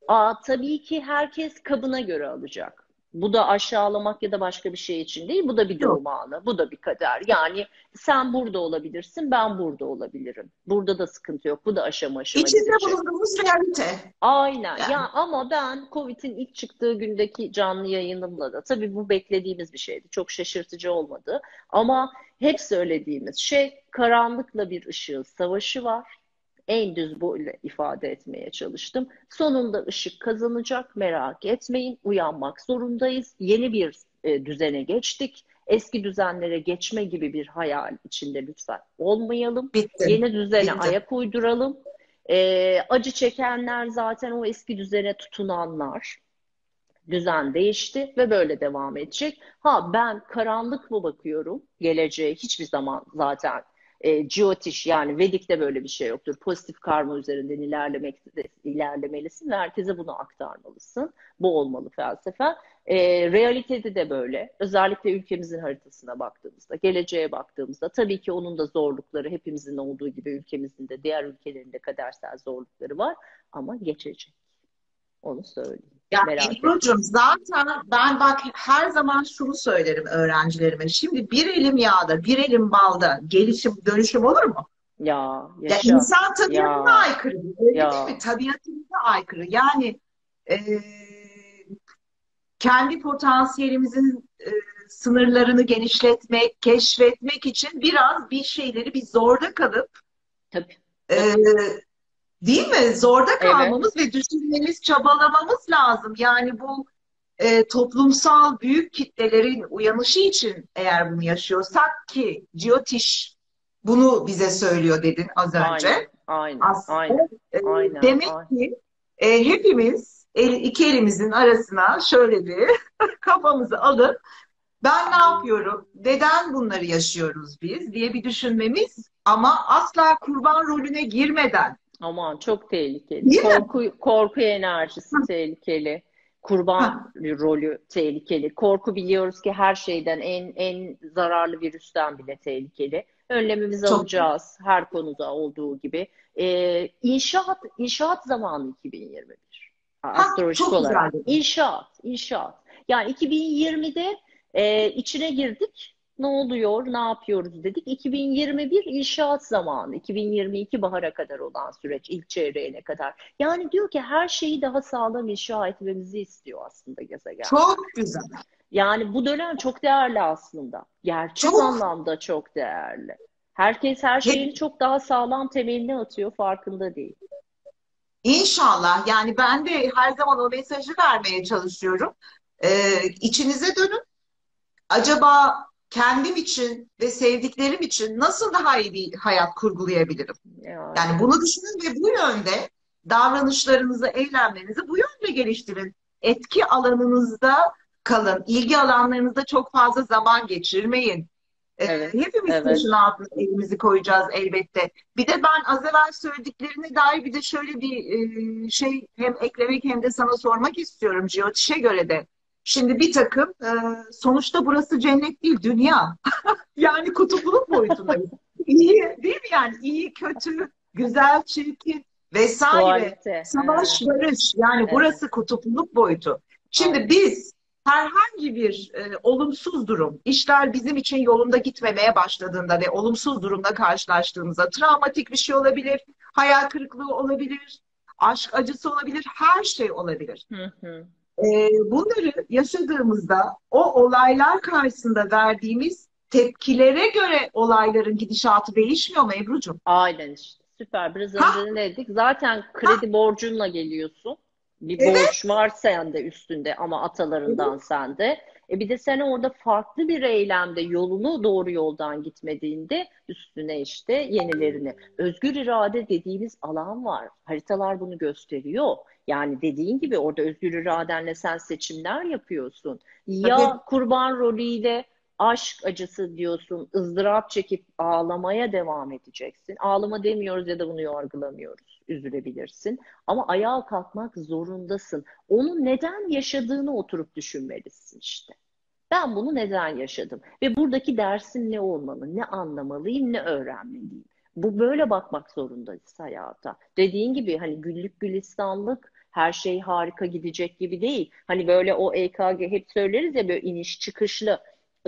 Aa, tabii ki herkes kabına göre alacak. Bu da aşağılamak ya da başka bir şey için değil. Bu da bir doğum anı. Bu da bir kader. Yani sen burada olabilirsin, ben burada olabilirim. Burada da sıkıntı yok. Bu da aşama aşama İçinde gidecek. bulunduğumuz realite. Aynen. Yani. Ya ama ben Covid'in ilk çıktığı gündeki canlı yayınımla da tabii bu beklediğimiz bir şeydi. Çok şaşırtıcı olmadı. Ama hep söylediğimiz şey karanlıkla bir ışığın savaşı var. En düz böyle ifade etmeye çalıştım. Sonunda ışık kazanacak, merak etmeyin. Uyanmak zorundayız. Yeni bir e, düzene geçtik. Eski düzenlere geçme gibi bir hayal içinde lütfen olmayalım. Bitti. Yeni düzene Bitti. ayak uyduralım. Ee, acı çekenler zaten o eski düzene tutunanlar. Düzen değişti ve böyle devam edecek. Ha ben karanlık mı bakıyorum geleceğe hiçbir zaman zaten e, Jyotish yani Vedik'te böyle bir şey yoktur. Pozitif karma üzerinden ilerlemek ilerlemelisin ve herkese bunu aktarmalısın. Bu olmalı felsefe. E, realitede de böyle. Özellikle ülkemizin haritasına baktığımızda, geleceğe baktığımızda tabii ki onun da zorlukları hepimizin olduğu gibi ülkemizin de diğer ülkelerin de kadersel zorlukları var ama geçecek. Onu söyleyeyim. Ya Ebru'cum zaten ben bak her zaman şunu söylerim öğrencilerime. Şimdi bir elim yağda, bir elim balda gelişim, dönüşüm olur mu? Ya Ya insan tabiatına Ya. aykırı. Öyle Ya. değil mi? Tabiatımıza aykırı. Yani e, kendi potansiyelimizin e, sınırlarını genişletmek, keşfetmek için biraz bir şeyleri bir zorda kalıp Tabii. e, değil mi? Zorda kalmamız ve düşünmemiz, çabalamamız lazım. Yani bu e, toplumsal büyük kitlelerin uyanışı için eğer bunu yaşıyorsak ki Jyotish bunu bize söylüyor dedin az önce. Aynen. Aynen. Aslında Aynen. e, Aynen, demek aynen. ki e, hepimiz el, iki elimizin arasına şöyle bir kafamızı alıp ben ne yapıyorum? Neden bunları yaşıyoruz biz diye bir düşünmemiz ama asla kurban rolüne girmeden Aman çok tehlikeli. Değil mi? Korku, korku enerjisi tehlikeli. Kurban rolü tehlikeli. Korku biliyoruz ki her şeyden en en zararlı virüsten bile tehlikeli. Önlemimizi Çok- alacağız her konuda olduğu gibi. Ee, inşaat inşaat zamanı 2021. Astrolojik çok güzel olarak. dedin. İnşaat, inşaat. Yani 2020'de e, içine girdik. Ne oluyor, ne yapıyoruz dedik. 2021 inşaat zamanı, 2022 bahara kadar olan süreç, ilk çeyreğine kadar. Yani diyor ki her şeyi daha sağlam inşa etmemizi istiyor aslında gezegen. çok güzel. Yani bu dönem çok değerli aslında. Gerçek Çok. anlamda çok değerli. Herkes her şeyini çok daha sağlam temeline atıyor, farkında değil. İnşallah yani ben de her zaman o mesajı vermeye çalışıyorum. Ee, içinize dönün. Acaba kendim için ve sevdiklerim için nasıl daha iyi bir hayat kurgulayabilirim? Yani, Yani bunu düşünün ve bu yönde davranışlarınızı, eylemlerinizi bu yönde geliştirin. Etki alanınızda kalın. İlgi alanlarınızda çok fazla zaman geçirmeyin. Ee, Evet, hepimiz evet. taşın altına elimizi koyacağız elbette. Bir de ben az evvel söylediklerine dair bir de şöyle bir e, şey hem eklemek hem de sana sormak istiyorum Jyotish'e göre de. Şimdi bir takım e, sonuçta burası cennet değil dünya. Yani kutupluluk boyutundayız. İyi değil mi yani? İyi, kötü, güzel, çirkin vesaire. Dualite. Savaş, barış. Yani Evet. burası kutupluluk boyutu. Şimdi Aynen. biz herhangi bir e, olumsuz durum, işler bizim için yolunda gitmemeye başladığında ve olumsuz durumla karşılaştığımızda travmatik bir şey olabilir, hayal kırıklığı olabilir, aşk acısı olabilir, her şey olabilir. Hı hı. E, bunları yaşadığımızda o olaylar karşısında verdiğimiz tepkilere göre olayların gidişatı değişmiyor mu Ebru'cum? Aynen işte. Süper. Biraz Ha. önce ne dedik? Zaten kredi borcunla geliyorsun. Bir Evet. borç var sende üstünde ama atalarından sende. E bir de sen orada farklı bir eylemde yolunu doğru yoldan gitmediğinde üstüne işte yenilerini. Özgür irade dediğimiz alan var. Haritalar bunu gösteriyor. Yani dediğin gibi orada özgür iradenle sen seçimler yapıyorsun. Ya kurban rolüyle aşk acısı diyorsun, ızdırap çekip ağlamaya devam edeceksin. Ağlama demiyoruz ya da bunu yargılamıyoruz. Üzülebilirsin. Ama ayağa kalkmak zorundasın. Onu neden yaşadığını oturup düşünmelisin işte. Ben bunu neden yaşadım? Ve buradaki dersim ne olmalı? Ne anlamalıyım, ne öğrenmeliyim? Bu böyle bakmak zorundayız hayata. Dediğin gibi hani güllük gülistanlık her şey harika gidecek gibi değil. Hani böyle o EKG hep söyleriz ya böyle iniş çıkışlı.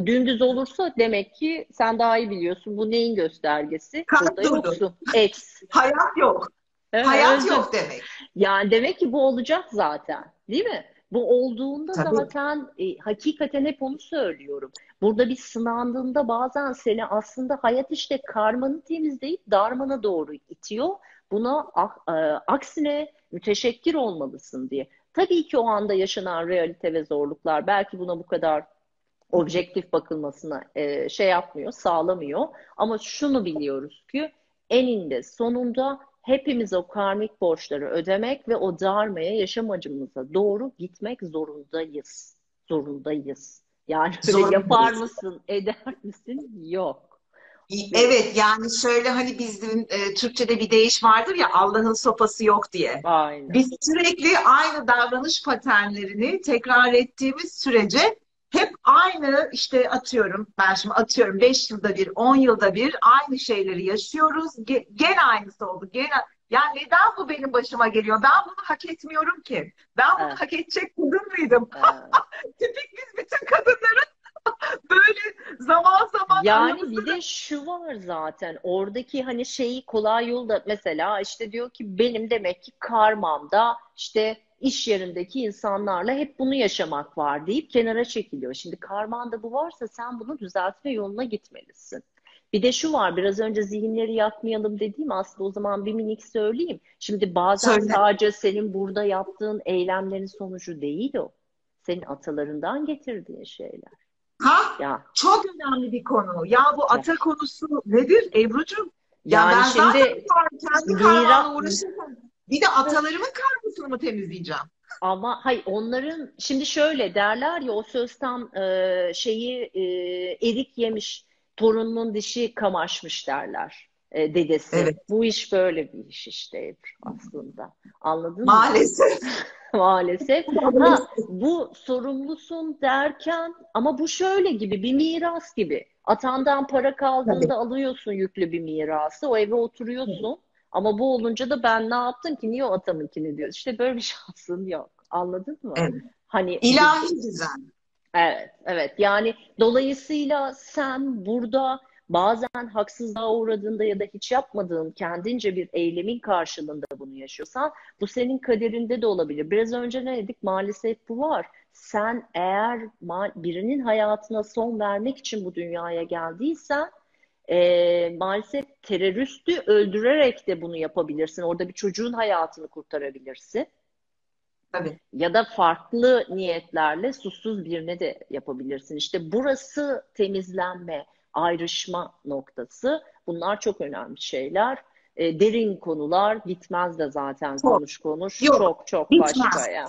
Dümdüz olursa demek ki sen daha iyi biliyorsun. Bu neyin göstergesi? Burada durdu. yoksun. X. Hayat yok. Evet, Hayat özür- yok demek. Yani demek ki bu olacak zaten, değil mi? Bu olduğunda Tabii. zaten e, hakikaten hep onu söylüyorum. Burada bir sınandığında bazen seni aslında hayat işte karmanı temizleyip darmana doğru itiyor. Buna a- e, aksine müteşekkir olmalısın diye. Tabii ki o anda yaşanan realite ve zorluklar belki buna bu kadar objektif bakılmasına e, şey yapmıyor, sağlamıyor. Ama şunu biliyoruz ki eninde sonunda hepimiz o karmik borçları ödemek ve o darmaya yaşam acımıza doğru gitmek zorundayız. Zorundayız. Yani Zorundayız. yapar mısın, eder misin? Yok. Evet yani şöyle hani bizim e, Türkçe'de bir deyiş vardır ya Allah'ın sopası yok diye. Aynen. Biz sürekli aynı davranış paternlerini tekrar ettiğimiz sürece hep aynı işte atıyorum ben şimdi atıyorum 5 yılda bir 10 yılda bir aynı şeyleri yaşıyoruz. Ge- gene aynısı oldu. Gene ya neden bu benim başıma geliyor? Ben bunu hak etmiyorum ki. Ben bunu Evet. hak edecek kadın mıydım? Ee, Tipik biz bütün kadınların böyle zaman zaman Yani bir de şu var zaten oradaki hani şeyi kolay yolda mesela işte diyor ki benim demek ki karmamda işte iş yerindeki insanlarla hep bunu yaşamak var deyip kenara çekiliyor. Şimdi karmanda bu varsa sen bunu düzeltme yoluna gitmelisin. Bir de şu var biraz önce zihinleri yakmayalım dediğim aslında o zaman bir minik söyleyeyim. Şimdi bazen Söyle. sadece senin burada yaptığın eylemlerin sonucu değil o. Senin atalarından getirdiğin şeyler. ha Ya Çok önemli bir konu. Ya bu ata konusu nedir Ebru'cum? Ya yani ben şimdi zaten kendi Mira- karmamla uğraşırken bir de atalarımın karmasını mı temizleyeceğim? Ama hay onların şimdi şöyle derler ya o söz tam e, şeyi e, erik yemiş torununun dişi kamaşmış derler e, dedesi. Evet. Bu iş böyle bir iş işte aslında. Anladın mı? Maalesef. Maalesef. Ha, bu sorumlusun derken ama bu şöyle gibi bir miras gibi. Atandan para kaldığında Tabii. alıyorsun yüklü bir mirası. O eve oturuyorsun. Ama bu olunca da ben ne yaptım ki? Niye o atamınkini diyor. İşte böyle bir şansın yok. Anladın mı? Evet. Hani İlahi düzen. Evet, evet. Yani dolayısıyla sen burada bazen haksızlığa uğradığında ya da hiç yapmadığın kendince bir eylemin karşılığında bunu yaşıyorsan bu senin kaderinde de olabilir. Biraz önce ne dedik? Maalesef bu var. Sen eğer birinin hayatına son vermek için bu dünyaya geldiysen e, maalesef teröristi öldürerek de bunu yapabilirsin. Orada bir çocuğun hayatını kurtarabilirsin. Tabii. Ya da farklı niyetlerle susuz birine de yapabilirsin. İşte burası temizlenme, ayrışma noktası. Bunlar çok önemli şeyler. E, derin konular bitmez de zaten Çok. konuş konuş. Yok, çok çok bitmez. başka ya.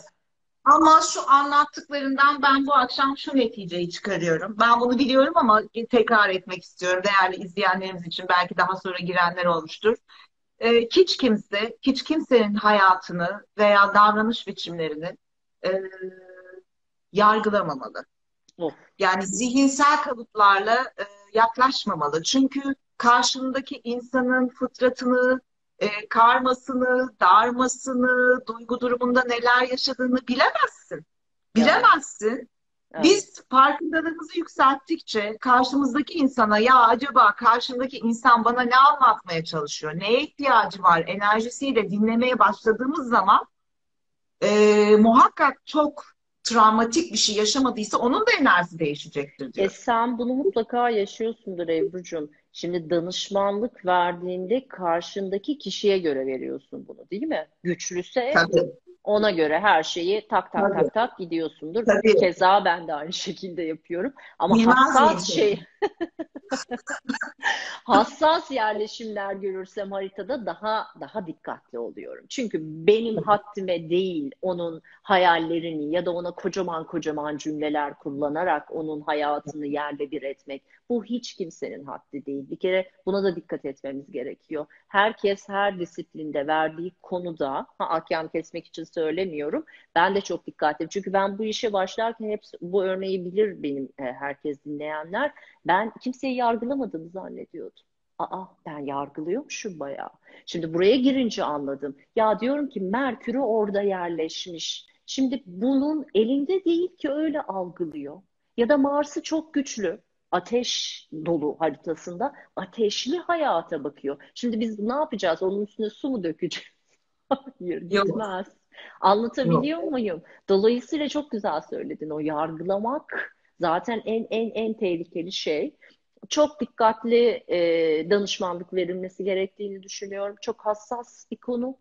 Ama şu anlattıklarından ben bu akşam şu neticeyi çıkarıyorum. Ben bunu biliyorum ama tekrar etmek istiyorum. Değerli izleyenlerimiz için belki daha sonra girenler olmuştur. Ee, hiç kimse, hiç kimsenin hayatını veya davranış biçimlerini e, yargılamamalı. Of. Yani zihinsel kalıplarla e, yaklaşmamalı. Çünkü karşındaki insanın fıtratını, e, karmasını, darmasını, duygu durumunda neler yaşadığını bilemezsin. Bilemezsin. Evet. Biz farkındalığımızı yükselttikçe karşımızdaki insana ya acaba karşımdaki insan bana ne anlatmaya çalışıyor, neye ihtiyacı var enerjisiyle dinlemeye başladığımız zaman e, muhakkak çok travmatik bir şey yaşamadıysa onun da enerjisi değişecektir E diyor. sen bunu mutlaka yaşıyorsundur Ebru'cum. Şimdi danışmanlık verdiğinde karşındaki kişiye göre veriyorsun bunu değil mi? Güçlüse Tabii, ona göre her şeyi tak tak Tabii. tak tak gidiyorsundur. Tabii. Keza ben de aynı şekilde yapıyorum. Ama Bilmez hassas şey hassas yerleşimler görürsem haritada daha daha dikkatli oluyorum. Çünkü benim haddime değil onun hayallerini ya da ona kocaman kocaman cümleler kullanarak onun hayatını yerle bir etmek. Bu hiç kimsenin haddi değil. Bir kere buna da dikkat etmemiz gerekiyor. Herkes her disiplinde verdiği konuda, ha, ahkam kesmek için söylemiyorum. Ben de çok dikkatliyim. Çünkü ben bu işe başlarken hep bu örneği bilir benim e, herkes dinleyenler. Ben kimseyi yargılamadığımı zannediyordum. Aa ben yargılıyormuşum bayağı. Şimdi buraya girince anladım. Ya diyorum ki Merkür'ü orada yerleşmiş. Şimdi bunun elinde değil ki öyle algılıyor. Ya da Mars'ı çok güçlü. Ateş dolu haritasında ateşli hayata bakıyor. Şimdi biz ne yapacağız? Onun üstüne su mu dökeceğiz? Hayır, Yok. gitmez. Anlatabiliyor muyum? Dolayısıyla çok güzel söyledin. O yargılamak zaten en en en tehlikeli şey. Çok dikkatli e, danışmanlık verilmesi gerektiğini düşünüyorum. Çok hassas bir konu.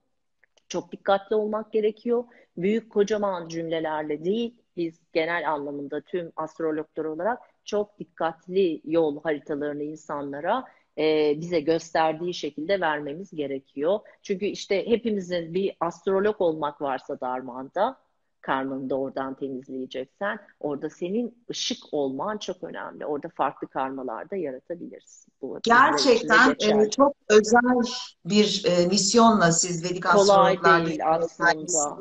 Çok dikkatli olmak gerekiyor. Büyük kocaman cümlelerle değil, biz genel anlamında tüm astrologlar olarak çok dikkatli yol haritalarını insanlara e, bize gösterdiği şekilde vermemiz gerekiyor. Çünkü işte hepimizin bir astrolog olmak varsa darmanda, karmanı da oradan temizleyeceksen, orada senin ışık olman çok önemli. Orada farklı karmalar da yaratabilirsin. Bu Gerçekten e, çok özel bir e, misyonla siz Vedik astrologlar değil aslında.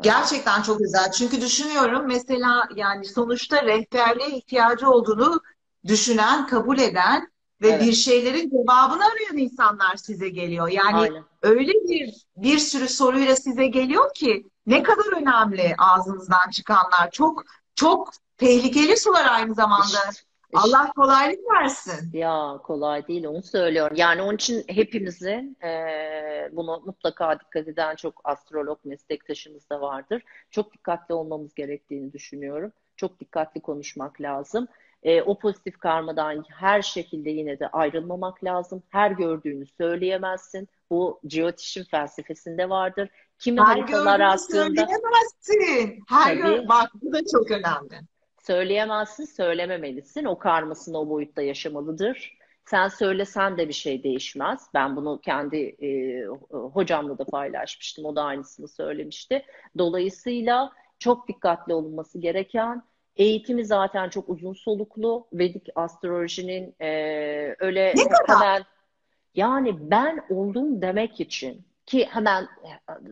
Gerçekten çok güzel. Çünkü düşünüyorum mesela yani sonuçta rehberliğe ihtiyacı olduğunu düşünen, kabul eden ve Evet. bir şeylerin cevabını arayan insanlar size geliyor. Yani Aynen. öyle bir bir sürü soruyla size geliyor ki ne kadar önemli ağzınızdan çıkanlar. Çok çok tehlikeli sular aynı zamanda. İşte. Allah kolaylık versin. Ya kolay değil onu söylüyorum. Yani onun için hepimizin eee bunu mutlaka dikkat eden çok astrolog meslektaşımız da vardır. Çok dikkatli olmamız gerektiğini düşünüyorum. Çok dikkatli konuşmak lazım. Eee, o pozitif karmadan her şekilde yine de ayrılmamak lazım. Her gördüğünü söyleyemezsin. Bu Jyotish'in felsefesinde vardır. Kimi Her haritalar hakkında söyleyemezsin. Her gör tabii bak bu da çok önemli. Söyleyemezsin, söylememelisin. O karmasını o boyutta yaşamalıdır. Sen söylesen de bir şey değişmez. Ben bunu kendi e, hocamla da paylaşmıştım. O da aynısını söylemişti. Dolayısıyla çok dikkatli olunması gereken eğitimi zaten çok uzun soluklu. Vedik astrolojinin e, öyle Ne kadar? hemen yani ben oldum demek için ki hemen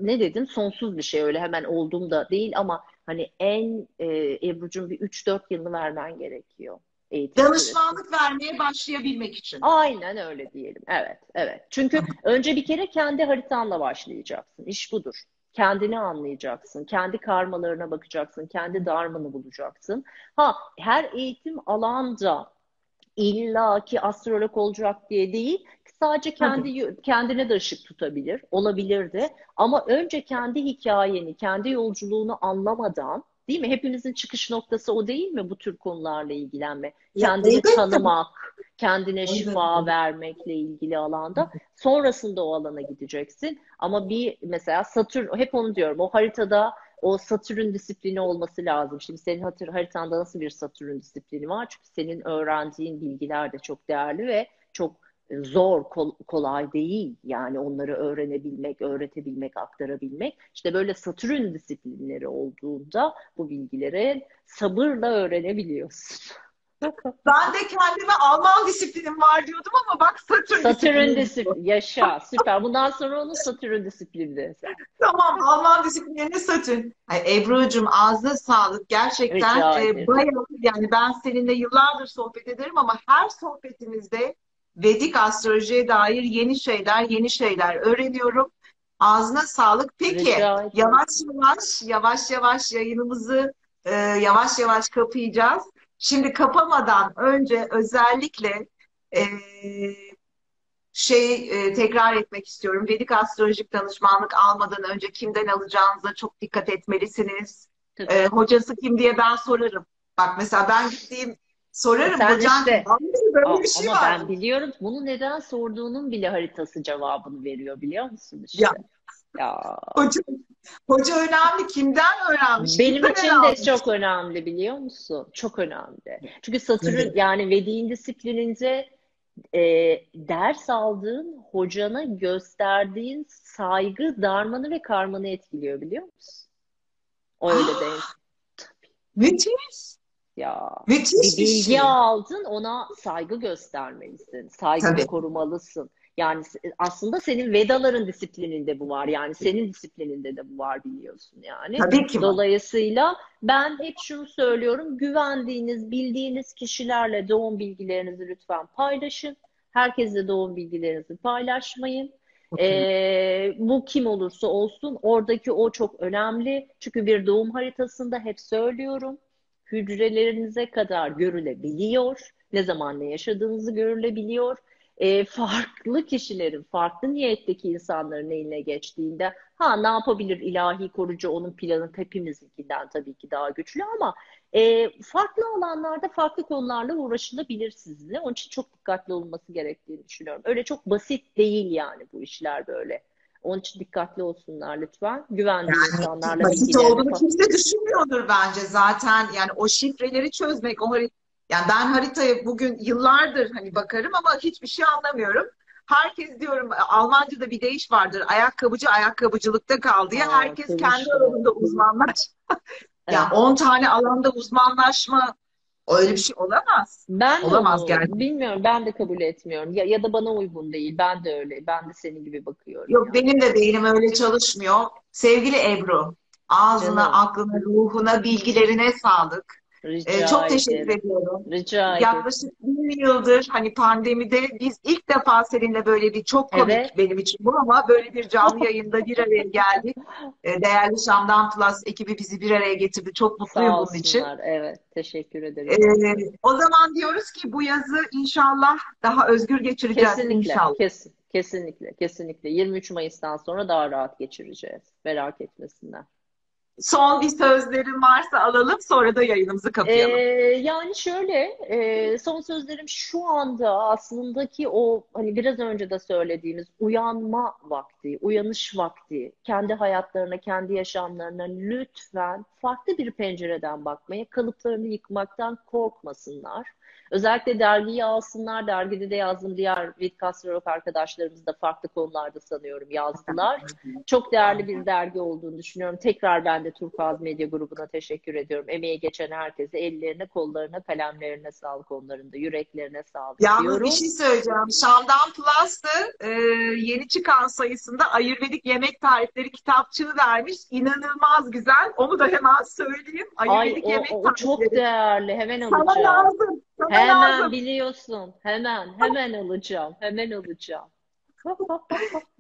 ne dedim sonsuz bir şey öyle hemen oldum da değil ama hani en e, Ebru'cum bir 3-4 yılını vermen gerekiyor eğitim. Danışmanlık vermeye başlayabilmek için. Aynen öyle diyelim. Evet, evet. Çünkü önce bir kere kendi haritanla başlayacaksın. İş budur. Kendini anlayacaksın, kendi karmalarına bakacaksın, kendi darmanı bulacaksın. Ha, her eğitim alanda illa ki astrolog olacak diye değil, sadece kendi kendine de ışık tutabilir, olabilir de. Ama önce kendi hikayeni, kendi yolculuğunu anlamadan, değil mi? Hepimizin çıkış noktası o değil mi bu tür konularla ilgilenme? Ya, Kendini elbette. tanımak, kendine Elbette. şifa vermekle ilgili alanda. Sonrasında o alana gideceksin. Ama bir mesela Satürn, hep onu diyorum, o haritada o Satürn disiplini olması lazım. Şimdi senin hatır, haritanda nasıl bir Satürn disiplini var? Çünkü senin öğrendiğin bilgiler de çok değerli ve çok zor, kol- kolay değil. Yani onları öğrenebilmek, öğretebilmek, aktarabilmek. İşte böyle Satürn disiplinleri olduğunda bu bilgileri sabırla öğrenebiliyorsun. Ben de kendime Alman disiplinim var diyordum ama bak Satürn Satürn disiplini. yaşa, süper. Bundan sonra onun Satürn disiplini. Tamam Alman disiplinini Satürn. Ay, Ebru'cum ağzına sağlık. Gerçekten e, bayağı yani ben seninle yıllardır sohbet ederim ama her sohbetimizde Vedik astrolojiye dair yeni şeyler, yeni şeyler öğreniyorum. Ağzına sağlık. Peki yavaş yavaş yavaş yavaş yayınımızı e, yavaş yavaş kapayacağız. Şimdi kapamadan önce özellikle e, şey e, tekrar etmek istiyorum. Vedik astrolojik danışmanlık almadan önce kimden alacağınıza çok dikkat etmelisiniz. E, hocası kim diye ben sorarım. Bak mesela ben gittiğim sorarım Sen hocam işte- böyle bir şey Ama var. ben biliyorum bunu neden sorduğunun bile haritası cevabını veriyor biliyor musun işte? Ya. Ya. Hoca, hoca önemli. Kimden öğrenmiş? Benim Kimden için de almış? çok önemli biliyor musun? Çok önemli. Çünkü Satürn yani Vedik'in disiplininde e, ders aldığın hocana gösterdiğin saygı darmanı ve karmanı etkiliyor biliyor musun? Öyle Ah, değil. Müthiş. Ya. Müthiş Bir bilgi şey. aldın, ona saygı göstermelisin. Saygını Tabii. korumalısın. Yani aslında senin Vedaların disiplininde bu var. Yani senin disiplininde de bu var biliyorsun yani. Tabii ki var. Dolayısıyla ben hep şunu söylüyorum. Güvendiğiniz, bildiğiniz kişilerle doğum bilgilerinizi lütfen paylaşın. Herkesle doğum bilgilerinizi paylaşmayın. Ee, bu kim olursa olsun oradaki o çok önemli. Çünkü bir doğum haritasında hep söylüyorum. Hücrelerinize kadar görülebiliyor. Ne zaman ne yaşadığınızı görülebiliyor. Ee, farklı kişilerin, farklı niyetteki insanların eline geçtiğinde ha ne yapabilir ilahi korucu onun planı hepimizinkinden tabii ki daha güçlü ama e, farklı alanlarda farklı konularla uğraşılabilir sizinle. Onun için çok dikkatli olunması gerektiğini düşünüyorum. Öyle çok basit değil yani bu işler böyle. Onun için dikkatli olsunlar lütfen. Güvendiği Yani insanlarla basit olduğunu pa- kimse düşünmüyordur bence zaten. Yani o şifreleri çözmek, o hari- yani ben haritaya bugün yıllardır hani bakarım ama hiçbir şey anlamıyorum. Herkes diyorum Almanca'da bir deyiş vardır. Ayakkabıcı ayakkabıcılıkta kaldı diye. Aa, Herkes kendi alanında uzmanlaş. Yani Evet. 10 tane alanda uzmanlaşma öyle bir şey olamaz. Ben Olamaz gerçekten. bilmiyorum. Ben de kabul etmiyorum. Ya, ya da bana uygun değil. Ben de öyle. Ben de senin gibi bakıyorum Yok yani. benim de beynim öyle çalışmıyor. Sevgili Ebru, ağzına, Canım. aklına, ruhuna, bilgilerine sağlık. Rica Ee, çok teşekkür ederim. ediyorum. Rica ederim. Yaklaşık bir yıldır hani pandemide biz ilk defa seninle böyle bir çok komik Evet. benim için bu ama böyle bir canlı yayında bir araya geldik. Ee, Değerli Şam'dan Plus ekibi bizi bir araya getirdi. Çok mutluyum Sağ bunun için. olsunlar. Evet. Teşekkür ederim. Ee, o zaman diyoruz ki bu yazı inşallah daha özgür geçireceğiz Kesinlikle. inşallah. Kesin. Kesinlikle. Kesinlikle. 23 Mayıs'tan sonra daha rahat geçireceğiz. Merak etmesinler. Son bir sözlerin varsa alalım sonra da yayınımızı Ee, kapayalım. yani şöyle e, son sözlerim şu anda aslındaki o hani biraz önce de söylediğimiz uyanma vakti, uyanış vakti, kendi hayatlarına, kendi yaşamlarına lütfen farklı bir pencereden bakmaya, kalıplarını yıkmaktan korkmasınlar. Özellikle dergiyi alsınlar. Dergide de yazdım. Diğer Vidkastrolog arkadaşlarımız da farklı konularda sanıyorum yazdılar. Çok değerli bir dergi olduğunu düşünüyorum. Tekrar ben de Turkuaz Medya Grubu'na teşekkür ediyorum. Emeği geçen herkese ellerine, kollarına, kalemlerine sağlık onların da. Yüreklerine sağlık Yalnız diyorum. bir şey söyleyeceğim. Şam'dan Plus'ta e, yeni çıkan sayısında Ayurvedik yemek tarifleri kitapçığı vermiş. İnanılmaz güzel. Onu da hemen söyleyeyim. Ay Ayurvedik o, yemek o çok tarifleri. değerli. Hemen Sana alacağım. lazım. Sana Hemen lazım. biliyorsun. Hemen, hemen alacağım. Hemen alacağım.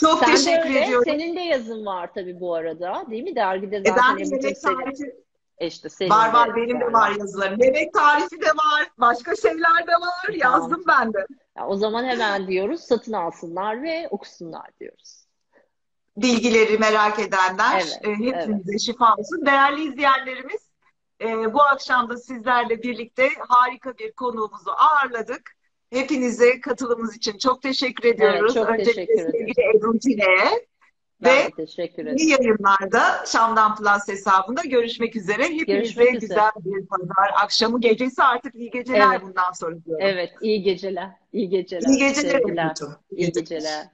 Çok Sen de teşekkür öyle. ediyorum. Senin de yazın var tabii bu arada. Değil mi? Dergide E zaten ben de Ebru'cum yemek tarifi E işte senin var var de benim de var. yazılarım. Yemek tarifi de var. Başka şeyler de var. Yazdım ben de. Ya o zaman hemen diyoruz satın alsınlar ve okusunlar diyoruz. Bilgileri merak edenler Evet, e, hepinize şifa olsun. Değerli izleyenlerimiz e, bu akşam da sizlerle birlikte harika bir konuğumuzu ağırladık. Hepinize katılımınız için çok teşekkür ediyoruz. çok Öncelikle teşekkür ederim. sevgili Ebru Cine'ye ve teşekkür ederim. yayınlarda Şam'dan Plus hesabında görüşmek üzere. Hepinize Görüşmek üzere. güzel bir pazar akşamı gecesi artık iyi geceler Evet. bundan sonra diyorum. Evet, iyi geceler. İyi geceler. İyi geceler Sevgiler. Ebru'cum. İyi geceler.